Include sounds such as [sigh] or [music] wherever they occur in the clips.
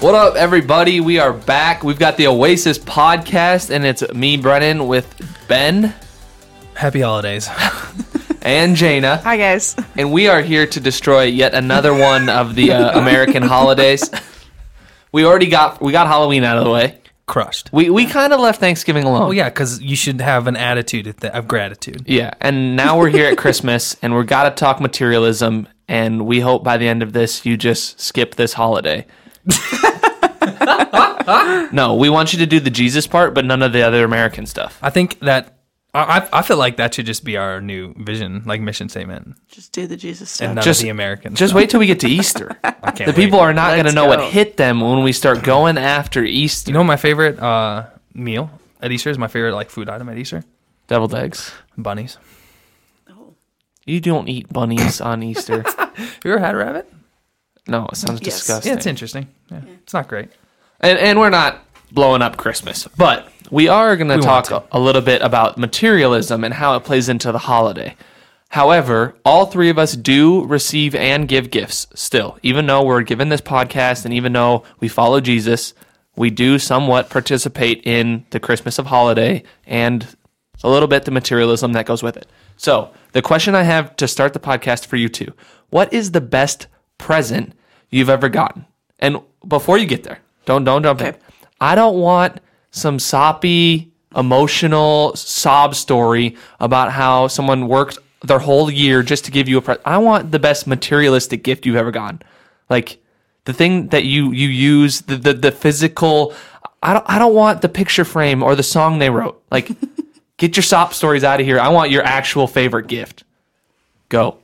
What up, everybody? We are back. We've got the Oasis podcast, and it's me, Brennan, with Ben Happy holidays. [laughs] and Jaina, Hi guys. and we are here to destroy yet another one of the uh, [laughs] American holidays. We already got we got Halloween out of the way. Crushed. We we kind of left Thanksgiving alone. Well, yeah, because you should have an attitude of, th- of gratitude. Yeah, and now we're here at Christmas, [laughs] and we're got to talk materialism. And we hope by the end of this, you just skip this holiday. No, we want you to do the Jesus part, but none of the other American stuff. I think that I, I- I feel like that should just be our new vision, like mission statement, Just do the Jesus stuff. and none Just- of the American. Just stuff. wait till we get to Easter. [laughs] I can't The people are not going to Let's know go. what hit them when we start going after Easter. You know, my favorite uh, meal at Easter is my favorite like food item at Easter. Deviled eggs. Bunnies. You don't eat bunnies on Easter. Have [laughs] you ever had a rabbit? No, it sounds Yes. disgusting. Yeah, it's interesting. Yeah, it's not great. And, and we're not blowing up Christmas, but we are going to talk a little bit about materialism and how it plays into the holiday. However, all three of us do receive and give gifts still. Even though we're given this podcast and even though we follow Jesus, we do somewhat participate in the Christmas of holiday and a little bit the materialism that goes with it. So, the question I have to start the podcast for you two what is the best present you've ever gotten? And before you get there, don't don't jump in. I don't want some soppy, emotional sob story about how someone worked their whole year just to give you a present. I want the best materialistic gift you've ever gotten. Like the thing that you you use, the the, the physical I don't I don't want the picture frame or the song they wrote. Like [laughs] get your sob stories out of here. I want your actual favorite gift. Go.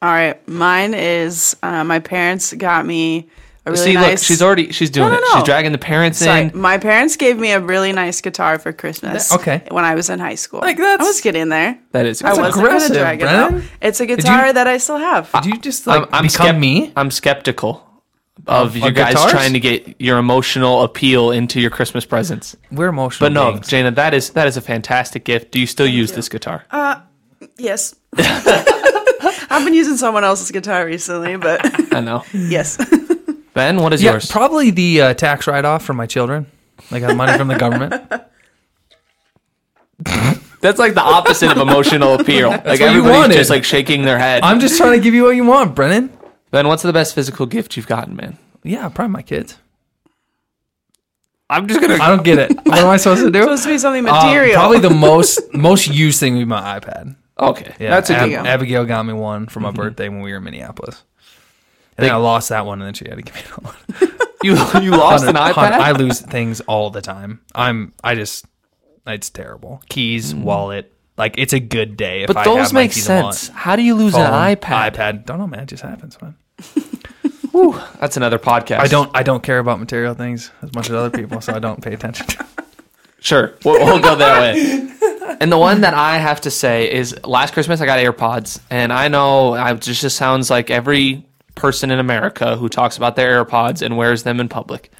All right, mine is uh, my parents got me a really See, nice. look, she's already she's doing No, it. no, no. She's dragging the parents Sorry, in. my parents gave me a really nice guitar for Christmas. Okay. When I was in high school, Like, that's- I was getting there. That is I wasn't gonna aggressive, drag it out. It's a guitar you- that I still have. Did you just like I'm, I'm become skep- me? I'm skeptical of you guys guitars? trying to get your emotional appeal into your Christmas presents. We're emotional. But no, beings. Jana, that is that is a fantastic gift. Do you still use this guitar? Uh, yes. [laughs] [laughs] I've been using someone else's guitar recently, but I know. [laughs] yes. Ben, what is yeah, yours? probably the uh, tax write off for my children. Like I got money from the government. [laughs] That's like the opposite of emotional appeal. like what everybody's wanted. just like shaking their head. I'm just trying to give you what you want, Brennan. ben, what's the best physical gift you've gotten, man? Yeah, probably my kids. I'm just gonna. I don't get it. [laughs] What am I supposed to do? supposed to be something Um, material. probably the [laughs] most most used thing would be my iPad. Okay, Yeah, that's a Ab- Abigail got me one for my Mm-hmm. birthday when we were in Minneapolis. And then I lost that one, and then she had to give me another one. [laughs] You you lost an iPad. I lose things all the time. I'm. I just. It's terrible. Keys, wallet. Like it's a good day if Mm. but I those my make keys and sense. How do you lose Phone, an iPad? iPad. Don't know, man. It just happens, man. [laughs] That's another podcast. I don't. I don't care about material things as much as other people, so I don't pay attention. to [laughs] Sure, we'll, we'll go that way. And the one that I have to say is last Christmas I got AirPods, and I know I it just just sounds like every person in America who talks about their AirPods and wears them in public.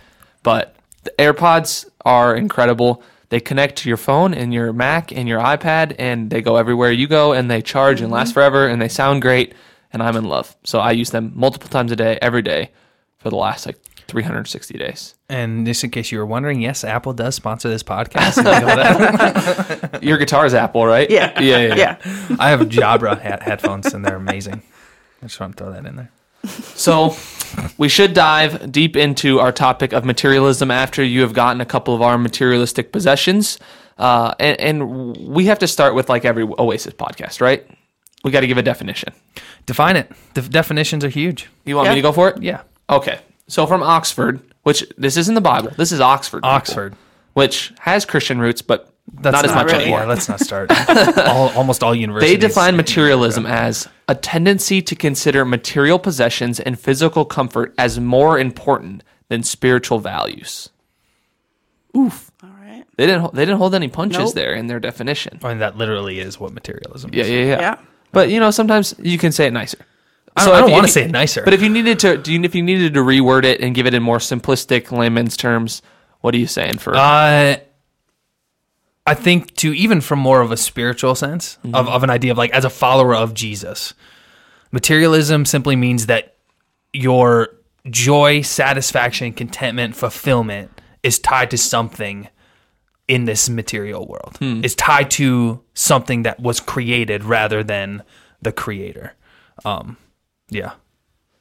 But the AirPods are incredible. They connect to your phone and your Mac and your iPad, and they go everywhere you go, and they charge and last mm-hmm. forever, and they sound great. And I'm in love, so I use them multiple times a day, every day, for the last like 360 days. And just in case you were wondering, yes, Apple does sponsor this podcast. [laughs] You know that. Your guitar is Apple, right? yeah. yeah, yeah. Yeah. I have Jabra hat- headphones, and they're amazing. I just want to throw that in there. So, we should dive deep into our topic of materialism after you have gotten a couple of our materialistic possessions. Uh, and, and we have to start with like every Oasis podcast, right? We got to give a definition. Define it. The definitions are huge. You want me to go for it? Yeah. Okay. So, from Oxford, which this isn't the Bible, this is Oxford. people, Oxford. which has Christian roots, but That's not as much really. anymore. Yeah, let's not start. [laughs] all, almost all universities. They define materialism as a tendency to consider material possessions and physical comfort as more important than spiritual values. Oof. All right. They didn't ho- they didn't hold any punches Nope. there in their definition. I mean, that literally is what materialism Yeah, is. yeah, yeah. Yeah. But you know, sometimes you can say it nicer. I So don't, I don't want to say it nicer. But if you needed to, do you, if you needed to reword it and give it in more simplistic layman's terms, what are you saying for? Uh, I think to even from more of a spiritual sense Mm-hmm. of, of an idea of like as a follower of Jesus, materialism simply means that your joy, satisfaction, contentment, fulfillment is tied to something in this material world. It's tied to something that was created rather than the creator. Um, yeah.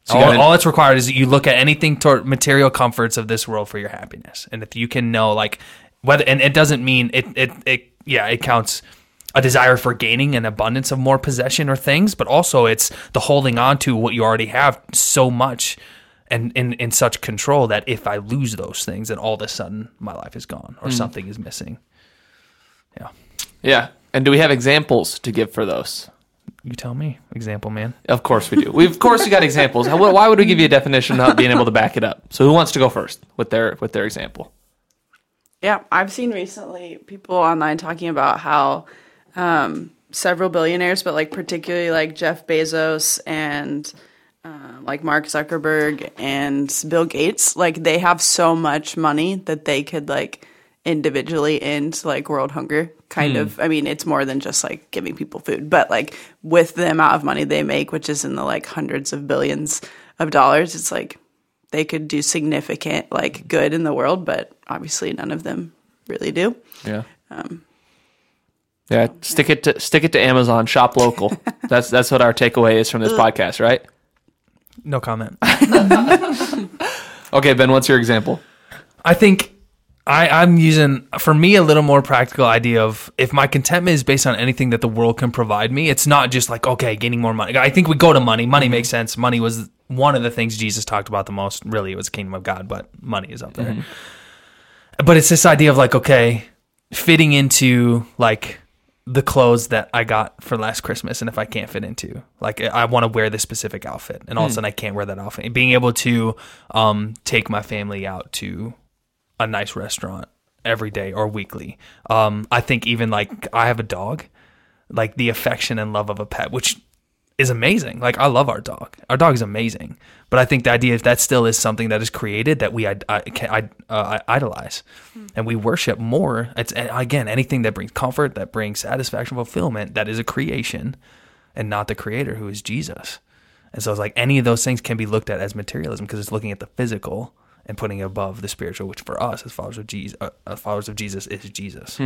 So all, gotta- all that's required is that you look at anything toward material comforts of this world for your happiness, and if you can know, like whether, and it doesn't mean it, it, it, yeah, it counts a desire for gaining an abundance of more possession or things, but also it's the holding on to what you already have so much and in, in such control that if I lose those things, then all of a sudden my life is gone or hmm. something is missing. Yeah, Yeah. And do we have examples to give for those? you tell me, example man. Of course we do. We of course we got examples. Why would we give you a definition without being able to back it up? So who wants to go first with their with their example? Yeah, I've seen recently people online talking about how um, several billionaires, but like particularly like Jeff Bezos and uh, like Mark Zuckerberg and Bill Gates, like they have so much money that they could like individually end like world hunger. Kind of. I mean, it's more than just like giving people food, but like with the amount of money they make, which is in the like hundreds of billions of dollars, it's like they could do significant like good in the world, but obviously none of them really do. Yeah. Um, yeah, stick it to stick it to Amazon, shop local. [laughs] that's that's what our takeaway is from this podcast, right? No comment. [laughs] [laughs] Okay, Ben, what's your example? I think I, I'm using for me a little more practical idea of if my contentment is based on anything that the world can provide me, it's not just like okay, gaining more money. I think we go to money. Money mm-hmm. makes sense. Money was one of the things Jesus talked about the most. Really, it was the kingdom of God, but money is up there. But it's this idea of like okay, fitting into like the clothes that I got for last Christmas, and if I can't fit into, like I want to wear this specific outfit, and all of a sudden I can't wear that outfit. And being able to um, take my family out to a nice restaurant every day or weekly. Um, I think even like I have a dog, like the affection and love of a pet, which is amazing. Like I love our dog. Our dog is amazing. But I think the idea is that still is something that is created that we I, I, I, uh, I idolize and we worship more. It's again anything that brings comfort, that brings satisfaction, fulfillment. That is a creation, and not the creator who is Jesus. And so it's like any of those things can be looked at as materialism because it's looking at the physical and putting it above the spiritual, which for us as followers of Jesus, uh, uh, followers of Jesus is Jesus.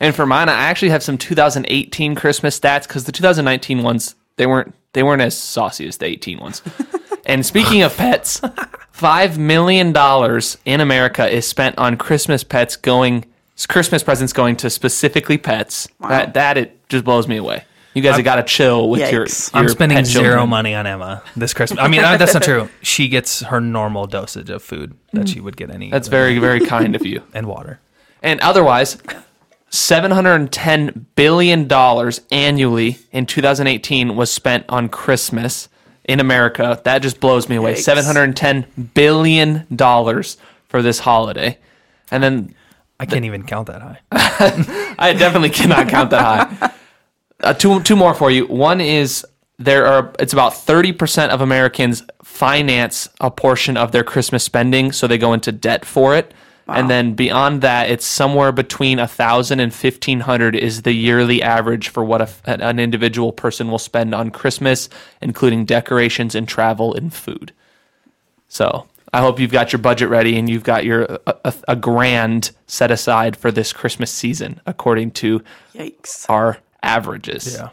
And for mine, I actually have some 2018 Christmas stats because the 2019 ones they weren't they weren't as saucy as the 18 ones. [laughs] and speaking of pets, five million dollars in America is spent on Christmas pets going Christmas presents going to specifically pets. That that it just blows me away. You guys have got to chill with your, Yikes. your. I'm spending pet zero children. money on Emma this Christmas. I mean, uh, that's not true. [laughs] She gets her normal dosage of food that she would get any. That's other- very very kind of you. [laughs] and water. And otherwise, seven hundred and ten billion dollars annually in 2018 was spent on Christmas in America. That just blows me away. Yikes. Seven hundred and ten billion dollars for this holiday, and then I can't even count that high. [laughs] I definitely cannot count that high. Uh, two two more for you. One is there are it's about 30% of Americans finance a portion of their Christmas spending so they go into debt for it. And then beyond that, it's somewhere between a thousand and fifteen hundred is the yearly average for what a, an individual person will spend on Christmas, including decorations and travel and food. So I hope you've got your budget ready and you've got your a, a, a grand set aside for this Christmas season, according to Yikes. our averages. Yeah,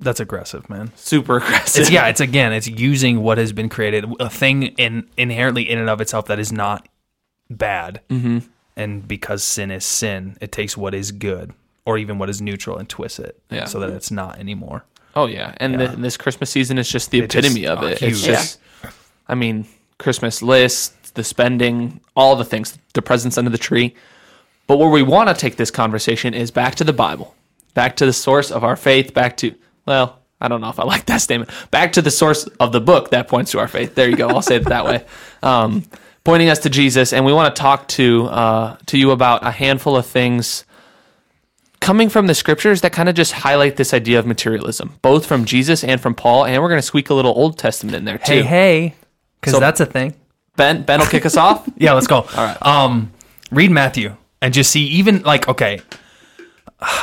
that's aggressive, man. Super aggressive. It's yeah. It's again. It's using what has been created, a thing in inherently in and of itself that is not bad. Mm-hmm. And because sin is sin, it takes what is good or even what is neutral and twists it, Yeah. so that it's not anymore. Oh yeah, and The, this Christmas season is just the It just- epitome of oh, it. It's just, I mean, Christmas lists, the spending, all the things, the presents under the tree. But where we want to take this conversation is back to the Bible, back to the source of our faith, back to well, I don't know if I like that statement. Back to the source of the book that points to our faith. There you go. I'll say it that way. Um, pointing us to Jesus, and we want to talk to uh, to you about a handful of things coming from the scriptures that kind of just highlight this idea of materialism, both from Jesus and from Paul. And we're going to squeak a little Old Testament in there too. Hey, hey, because So- that's a thing. Ben, Ben will kick us off. [laughs] Yeah, let's go. All right. Um, read Matthew and just see even like okay.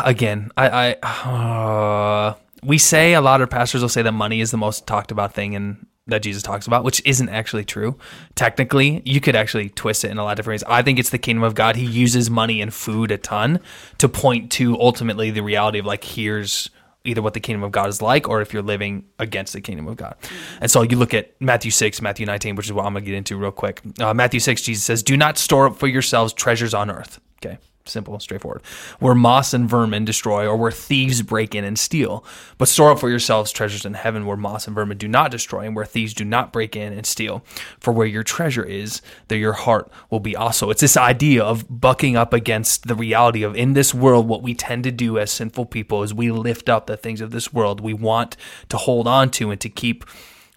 Again, I I uh, we say a lot of pastors will say that money is the most talked about thing in that Jesus talks about, which isn't actually true. Technically, you could actually twist it in a lot of different ways. I think it's the kingdom of God. He uses money and food a ton to point to ultimately the reality of like, here's either what the kingdom of God is like or if you're living against the kingdom of God. And so you look at Matthew 6, Matthew 19, which is what I'm going to get into real quick. Uh, Matthew 6, Jesus says, Do not store up for yourselves treasures on earth. Okay. Simple, straightforward. Where moss and vermin destroy, or where thieves break in and steal. But store up for yourselves treasures in heaven, where moss and vermin do not destroy, and where thieves do not break in and steal. For where your treasure is, there your heart will be also. It's this idea of bucking up against the reality of in this world, what we tend to do as sinful people is we lift up the things of this world. We want to hold on to and to keep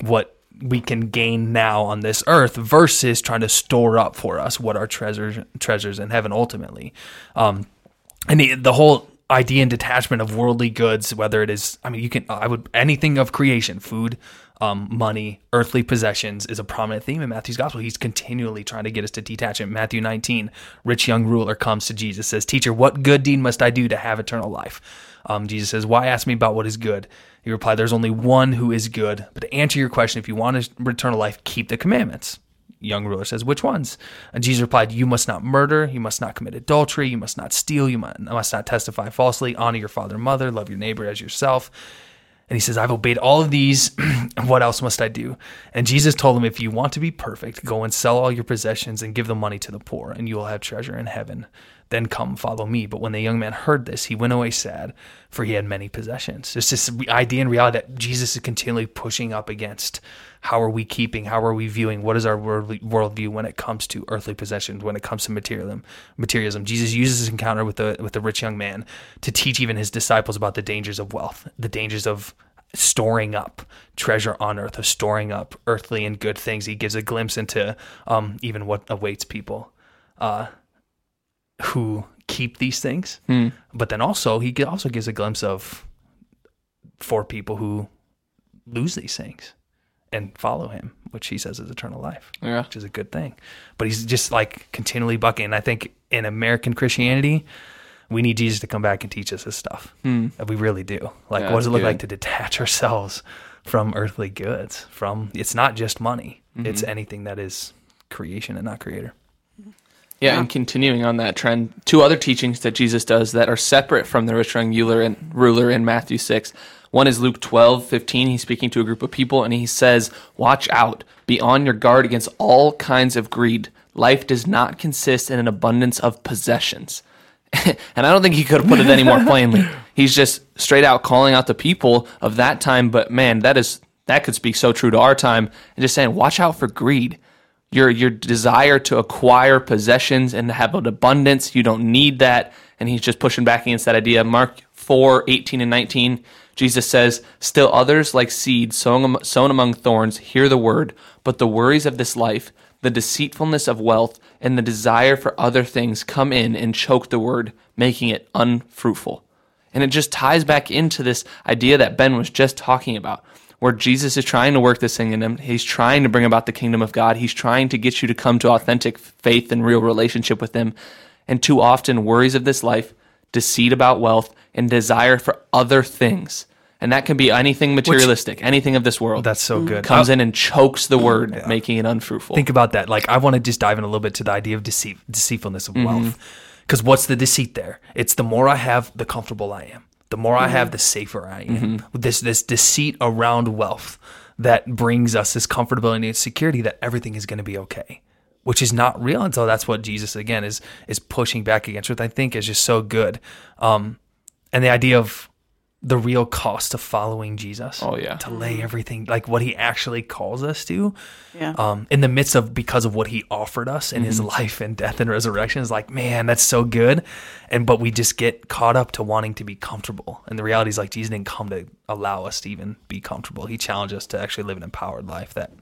what we can gain now on this earth versus trying to store up for us what our treasures treasures in heaven ultimately. Um, and the, the whole idea and detachment of worldly goods, whether it is, I mean, you can, I would, anything of creation, food, um, money, earthly possessions is a prominent theme in Matthew's gospel. He's continually trying to get us to detach. it. Matthew 19, rich young ruler comes to Jesus, says, Teacher, what good deed must I do to have eternal life? Um, Jesus says, Why ask me about what is good? He replied, There's only one who is good. But to answer your question, if you want to return to life, keep the commandments. Young ruler says, Which ones? And Jesus replied, You must not murder, you must not commit adultery, you must not steal, you must not testify falsely, honor your father and mother, love your neighbor as yourself. And he says, I've obeyed all of these. [clears throat] what else must I do? And Jesus told him, If you want to be perfect, go and sell all your possessions and give the money to the poor, and you will have treasure in heaven. Then come follow me. But when the young man heard this, he went away sad, for he had many possessions. It's this idea and reality that Jesus is continually pushing up against. How are we keeping? How are we viewing? What is our worldview when it comes to earthly possessions? When it comes to materialism? Materialism. Jesus uses this encounter with the with the rich young man to teach even his disciples about the dangers of wealth, the dangers of storing up treasure on earth, of storing up earthly and good things. He gives a glimpse into um, even what awaits people. Uh, who keep these things, Hmm. but then also he also gives a glimpse of for people who lose these things and follow him, which he says is eternal life, Yeah. which is a good thing. But he's just like continually bucking. And I think in American Christianity, we need Jesus to come back and teach us this stuff. Hmm. We really do. Like, Yeah, what does it look good. like to detach ourselves from earthly goods? From it's not just money; it's Mm-hmm. anything that is creation and not creator. Yeah, Yeah. and continuing on that trend, two other teachings that Jesus does that are separate from the rich young ruler in, ruler in Matthew 6. One is Luke 12, 15. He's speaking to a group of people and he says, Watch out, be on your guard against all kinds of greed. Life does not consist in an abundance of possessions. [laughs] and I don't think he could have put it any more plainly. [laughs] He's just straight out calling out the people of that time, but man, that is that could speak so true to our time and just saying, watch out for greed your your desire to acquire possessions and to have an abundance you don't need that. And he's just pushing back against that idea. Mark 4 18 and 19 jesus says still others like seed sown, sown among thorns hear the word. But the worries of this life the deceitfulness of wealth and the desire for other things come in and choke the word making it unfruitful. And it just ties back into this idea that Ben was just talking about, where Jesus is trying to work this thing in him. He's trying to bring about the kingdom of God. He's trying to get you to come to authentic faith and real relationship with Him. And too often, worries of this life, deceit about wealth, and desire for other things. And that can be anything materialistic, anything of this world. That's so good. comes uh, in and chokes the word, making it unfruitful. think about that. Like, I want to just dive in a little bit to the idea of deceit, deceitfulness of mm-hmm. wealth. Because what's the deceit there? It's the more I have, the comfortable I am. The more I have, the safer I am. This this deceit around wealth that brings us this comfortability and security that everything is going to be okay, which is not real. And so that's what Jesus again is is pushing back against, which I think is just so good. Um, and the idea of the real cost of following Jesus. Oh, yeah. to lay everything like what He actually calls us to Yeah. um, in the midst of because of what he offered us in Mm-hmm. his life and death and resurrection is like man that's so good and but we just get caught up to wanting to be comfortable and the reality is like jesus didn't come to allow us to even be comfortable he challenged us to actually live an empowered life that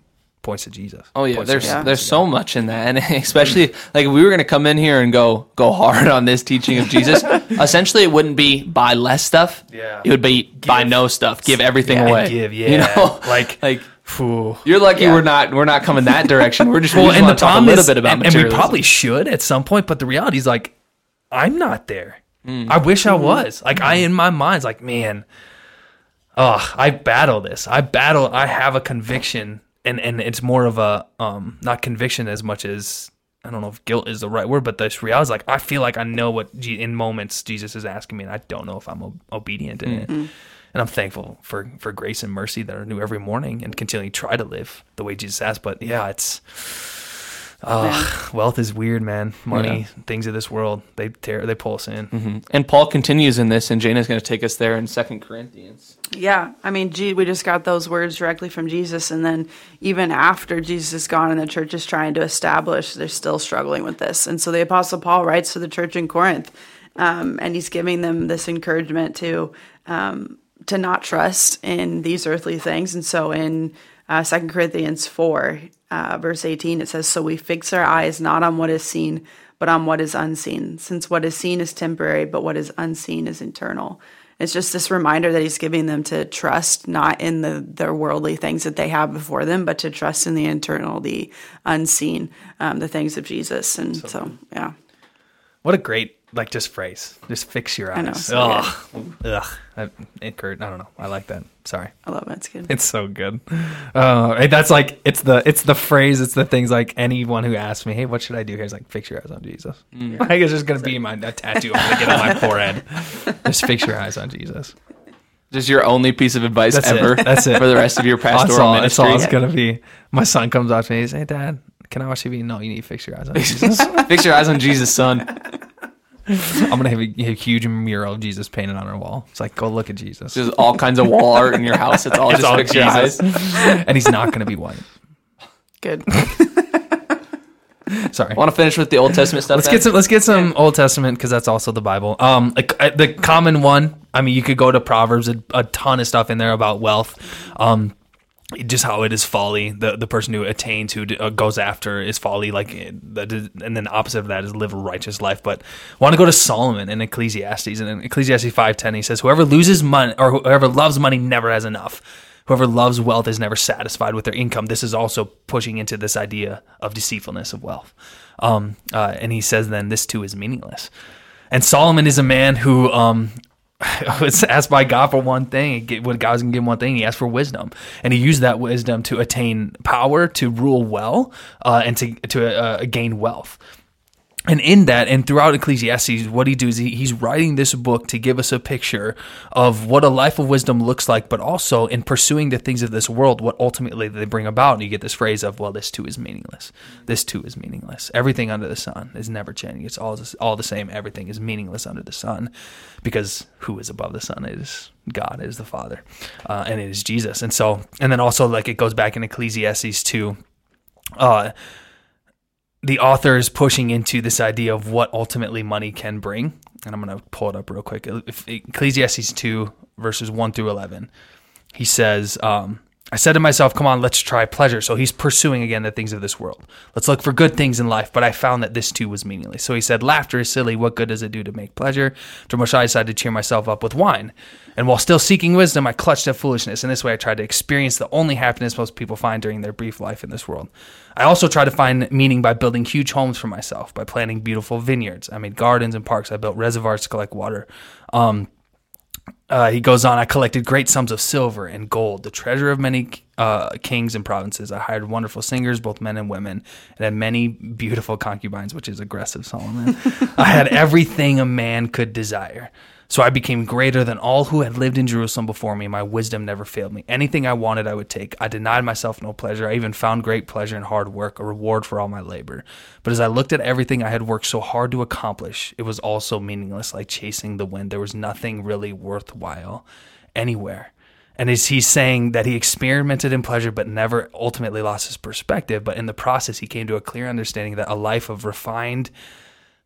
points to jesus Oh yeah, Points there's Yeah. there's so much in that, and [laughs] especially like if we were gonna come in here and go go hard on this teaching of Jesus. [laughs] essentially, it wouldn't be buy less stuff. Yeah. it would be buy no stuff, give everything Yeah, away. give, yeah. you know, [laughs] Like- like Phew. you're lucky Yeah. we're not we're not coming that direction. We're just well we just and the want to talk a problem little is bit about and, and we probably should at some point but the reality is like i'm not there Mm. i wish Mm-hmm. i was like i in my mind's like man oh i battle this i battle i have a conviction and and it's more of a um not conviction as much as I don't know if guilt is the right word, but this reality is like I feel like I know what G- in moments Jesus is asking me, and I don't know if I'm obedient in it. And I'm thankful for for grace and mercy that are new every morning, and continually try to live the way Jesus asked. But yeah, it's uh, wealth is weird, man. Money, things of this world, they tear, they pull us in. And Paul continues in this, and Jana's going to take us there in Second Corinthians. Yeah, I mean, gee, we just got those words directly from Jesus, and then even after Jesus is gone and the church is trying to establish, they're still struggling with this. And so the Apostle Paul writes to the church in Corinth, um, and he's giving them this encouragement to um, to not trust in these earthly things. And so in uh, 2 Corinthians four, uh, verse eighteen, it says, "So we fix our eyes not on what is seen." But on what is unseen, since what is seen is temporary, but what is unseen is eternal. It's just this reminder that he's giving them to trust not in the their worldly things that they have before them, but to trust in the internal, the unseen, um, the things of Jesus. And so, yeah, What a great like just phrase. Just fix your eyes. I know, so Ugh. Ugh. I, it Kurt, I don't know. I like that. Sorry. I love it. It's good. It's so good. Uh, that's like it's the it's the phrase. It's the things like anyone who asks me, "Hey, what should I do here?" Is like fix your eyes on Jesus. Like it's just gonna be my a tattoo I'm gonna get on my [laughs] forehead. Just fix your eyes on Jesus. Just your only piece of advice That's ever. it. That's it. for the rest of your That's pastoral all, that's all it's gonna be. My son comes up to me. He's, "Hey, Dad, can I watch TV?" No, you need to fix your eyes on Jesus. [laughs] Fix your eyes on Jesus, son. I'm gonna have a, a huge mural of Jesus painted on our wall. It's like, go look at Jesus. There's all kinds of wall art in your house. It's all It's just all Jesus. and he's not gonna be white. Good. [laughs] Sorry. I Want to finish with the Old Testament stuff? Let's then? get some. Let's get some Old Testament because that's also the Bible. Um, like, uh, the common one. I mean, you could go to Proverbs. A, a ton of stuff in there about wealth. Um, just how it is folly. The the person who attains, who uh, goes after, is folly. Like, uh, that is- and then the opposite of that is live a righteous life. But want to go to Solomon in Ecclesiastes. And in Ecclesiastes five ten, he says, "Whoever loses money or whoever loves money never has enough." Whoever loves wealth is never satisfied with their income. This is also pushing into this idea of deceitfulness of wealth. Um, uh, and he says, then this too is meaningless. And Solomon is a man who um, [laughs] was asked by God for one thing. What God was going to give him one thing, he asked for wisdom, and he used that wisdom to attain power, to rule well, uh, and to to uh, gain wealth. And in that, and throughout Ecclesiastes, what he does, he, he's writing this book to give us a picture of what a life of wisdom looks like, but also in pursuing the things of this world, what ultimately they bring about. And you get this phrase of, well, this too is meaningless. This too is meaningless. Everything under the sun is never changing. It's all, all the same. Everything is meaningless under the sun because who is above the sun is God, is the Father, uh, and it is Jesus. And so, and then also, like, it goes back in Ecclesiastes to, uh, the author is pushing into this idea of what ultimately money can bring. And I'm going to pull it up real quick. Ecclesiastes 2, verses 1 through 11. He says, um, I said to myself, come on, let's try pleasure. So he's pursuing again the things of this world. Let's look for good things in life, but I found that this too was meaningless. So he said, Laughter is silly. What good does it do to make pleasure? From which I decided to cheer myself up with wine. And while still seeking wisdom, I clutched at foolishness. In this way, I tried to experience the only happiness most people find during their brief life in this world. I also tried to find meaning by building huge homes for myself, by planting beautiful vineyards. I made gardens and parks. I built reservoirs to collect water. Um, uh, he goes on, I collected great sums of silver and gold, the treasure of many uh, kings and provinces. I hired wonderful singers, both men and women, and had many beautiful concubines, which is aggressive, Solomon. [laughs] I had everything a man could desire. So I became greater than all who had lived in Jerusalem before me. My wisdom never failed me. Anything I wanted, I would take. I denied myself no pleasure. I even found great pleasure in hard work, a reward for all my labor. But as I looked at everything I had worked so hard to accomplish, it was also meaningless, like chasing the wind. There was nothing really worthwhile anywhere. And as he's saying that he experimented in pleasure but never ultimately lost his perspective, but in the process he came to a clear understanding that a life of refined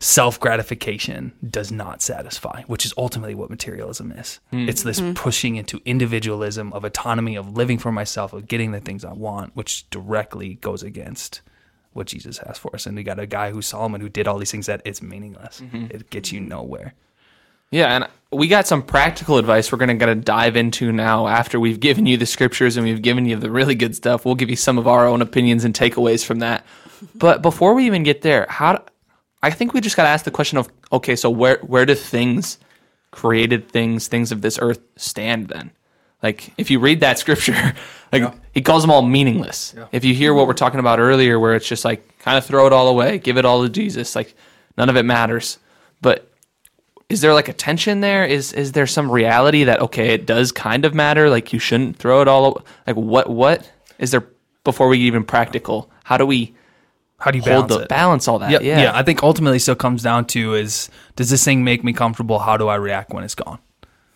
self gratification does not satisfy, which is ultimately what materialism is. Hmm. It's this hmm. pushing into individualism, of autonomy, of living for myself, of getting the things I want, which directly goes against what Jesus has for us. And we got a guy who's Solomon who did all these things that it's meaningless. Mm-hmm. It gets you nowhere. Yeah, and we got some practical advice we're going to gotta dive into now after we've given you the scriptures and we've given you the really good stuff. We'll give you some of our own opinions and takeaways from that. But before we even get there, how I think we just got to ask the question of okay, so where where do things created things, things of this earth stand then? Like if you read that [laughs] scripture, like he calls them all meaningless. If you hear what we're talking about earlier, where it's just like kind of throw it all away, give it all to Jesus, like none of it matters. But is there like a tension there? Is is there some reality that okay, it does kind of matter? Like you shouldn't throw it all. Like what what is there before we get even practical? How do we How do you balance the it? balance all that? Yep, yeah. I think ultimately still comes down to is does this thing make me comfortable? How do I react when it's gone?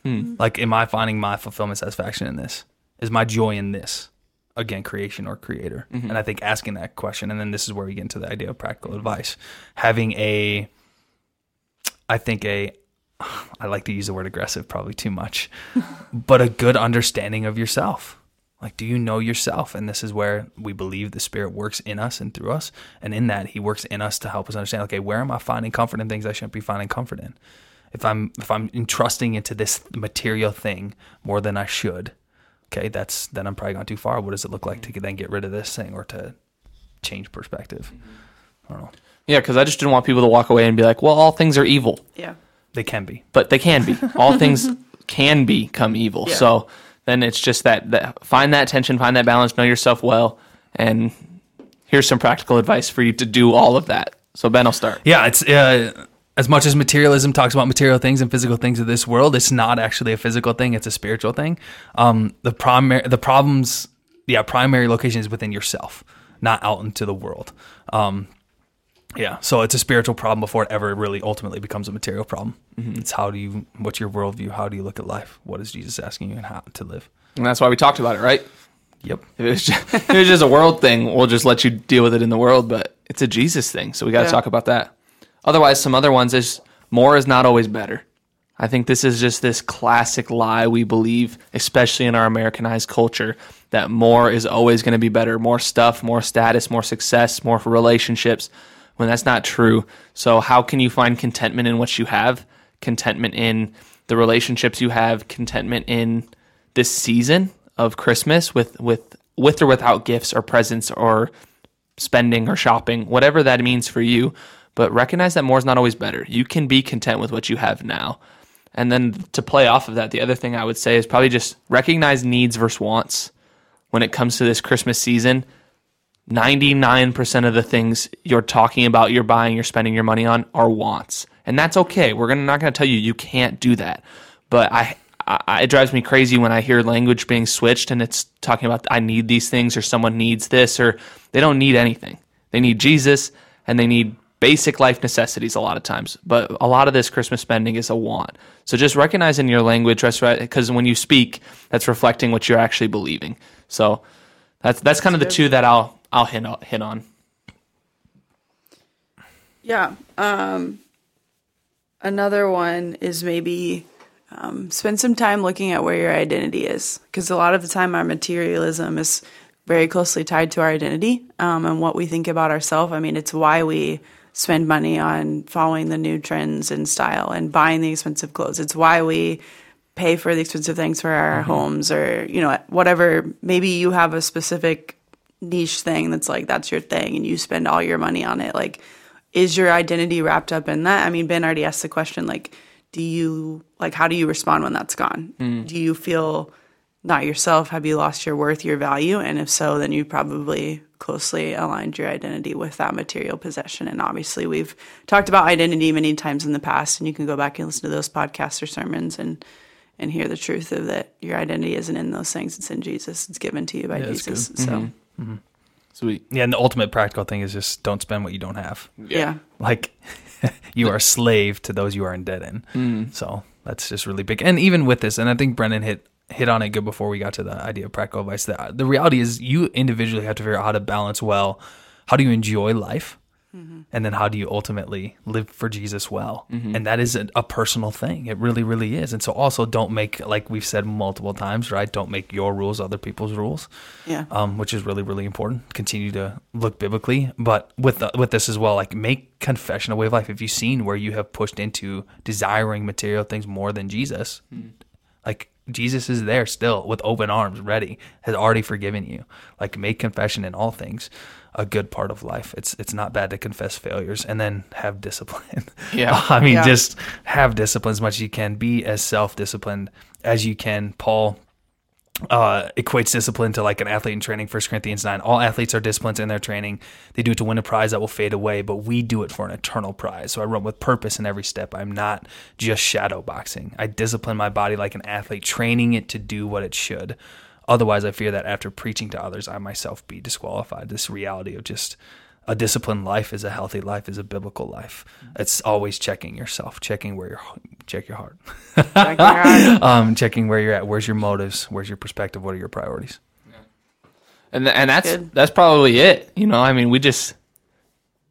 Hmm. Like, am I finding my fulfillment satisfaction in this? Is my joy in this? Again, creation or creator. Mm-hmm. And I think asking that question, and then this is where we get into the idea of practical advice. Having a, I think a, [sighs] I like to use the word aggressive probably too much, [laughs] but a good understanding of yourself. Like, do you know yourself? And this is where we believe the Spirit works in us and through us. And in that, He works in us to help us understand, okay, where am I finding comfort in things I shouldn't be finding comfort in? If I'm if I'm entrusting into this material thing more than I should, okay, that's then I'm probably gone too far. What does it look like to mm-hmm. then get rid of this thing or to change perspective? Mm-hmm. I don't know. Yeah, because I just didn't want people to walk away and be like, well, all things are evil. Yeah. They can be. but they can be. [laughs] All things can become evil. Yeah. So then it's just that, that find that tension, find that balance, know yourself well, and here's some practical advice for you to do all of that. So Ben, I'll start. Yeah, it's uh, as much as materialism talks about material things and physical things of this world. It's not actually a physical thing; it's a spiritual thing. Um, the primary, the problems, yeah, primary location is within yourself, not out into the world. Um, yeah, so it's a spiritual problem before it ever really ultimately becomes a material problem. Mm-hmm. It's how do you, what's your worldview? How do you look at life? What is Jesus asking you and how to live? And that's why we talked about it, right? Yep. If it was just, [laughs] if it just a world thing, we'll just let you deal with it in the world, but it's a Jesus thing. So we got to Yeah. talk about that. Otherwise, some other ones is more is not always better. I think this is just this classic lie we believe, especially in our Americanized culture, that more is always going to be better. More stuff, more status, more success, more relationships, when that's not true. So, how can you find contentment in what you have? Contentment in the relationships you have, contentment in this season of Christmas with with with or without gifts or presents or spending or shopping, whatever that means for you. But recognize that more is not always better. You can be content with what you have now. And then to play off of that, the other thing I would say is probably just recognize needs versus wants. When it comes to this Christmas season, 99% of the things you're talking about, you're buying, you're spending your money on are wants. And that's okay. We're gonna, not going to tell you you can't do that. But I, I, it drives me crazy when I hear language being switched and it's talking about I need these things or someone needs this or they don't need anything. They need Jesus and they need basic life necessities a lot of times. But a lot of this Christmas spending is a want. So just recognize in your language, because when you speak, that's reflecting what you're actually believing. So that's that's kind of the two that I'll I'll hit on, hit on. Yeah. Um, another one is maybe um, spend some time looking at where your identity is, because a lot of the time our materialism is very closely tied to our identity um, and what we think about ourselves. I mean, it's why we spend money on following the new trends in style and buying the expensive clothes. It's why we pay for the expensive things for our homes or you know whatever. Maybe you have a specific niche thing that's like that's your thing and you spend all your money on it like is your identity wrapped up in that? I mean ben already asked the question like do you like how do you respond when that's gone? Mm. Do you feel not yourself? Have you lost your worth your value? And if so then you probably closely aligned your identity with that material possession. And obviously we've talked about identity many times in the past and you can go back and listen to those podcasts or sermons and and hear the truth of that your identity isn't in those things. It's in jesus. It's given to you by Yeah, jesus. so mm-hmm. Mm-hmm. Sweet. Yeah, and the ultimate practical thing is just don't spend what you don't have. yeah. like [laughs] you are a slave to those you are in debt in. So that's just really big. And even with this, and I think Brennan hit hit on it good before we got to the idea of practical advice. The, uh, the reality is you individually have to figure out how to balance well. How do you enjoy life? And then how do you ultimately live for Jesus well? Mm-hmm. And that is a, a personal thing. It really, really is. And so also don't make, like we've said multiple times, right? Don't make your rules other people's rules Yeah. um, which is really really important. Continue to look biblically, but with the, with this as well, like make confession a way of life. If you've seen where you have pushed into desiring material things more than Jesus, hmm. like Jesus is there still with open arms, ready, has already forgiven you. Like make confession in all things a good part of life. It's it's not bad to confess failures and then have discipline. [laughs] Yeah. I mean, Yeah. just have discipline as much as you can. Be as self disciplined as you can. Paul uh, equates discipline to like an athlete in training. First Corinthians nine. All athletes are disciplined in their training. They do it to win a prize that will fade away, but we do it for an eternal prize. So I run with purpose in every step. I'm not just shadow boxing. I discipline my body like an athlete, training it to do what it should. Otherwise, I fear that after preaching to others, I myself be disqualified. This reality of just a disciplined life is a healthy life, is a biblical life. It's always checking yourself, checking where your check your heart, Check your heart. [laughs] um, checking where you're at. Where's your motives? Where's your perspective? What are your priorities? and th- and that's Good. that's probably it. You know, I mean, we just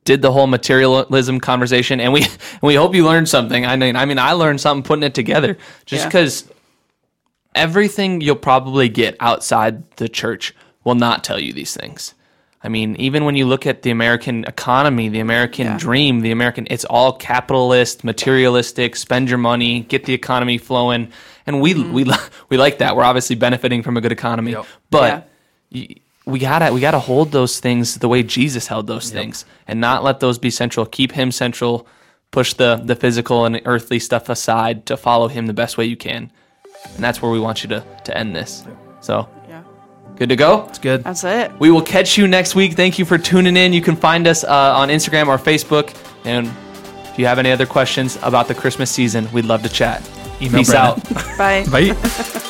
did the whole materialism conversation, and we and [laughs] we hope you learned something. I mean, I mean, I learned something putting it together, just Yeah. Everything you'll probably get outside the church will not tell you these things. I mean, even when you look at the American economy, the American Yeah. dream, the American, it's all capitalist, materialistic, spend your money, get the economy flowing. And we, mm-hmm. we, li- [laughs] we like that. We're obviously benefiting from a good economy, Yep. but y we gotta, we gotta hold those things the way Jesus held those things and not let those be central. Keep him central, push the, the physical and earthly stuff aside to follow him the best way you can. And that's where we want you to, to end this. So Yeah. good to go. It's good. That's it. We will catch you next week. Thank you for tuning in. You can find us uh, on Instagram or Facebook. And if you have any other questions about the Christmas season, we'd love to chat. Email Peace Brennan. out. Bye. Bye. [laughs]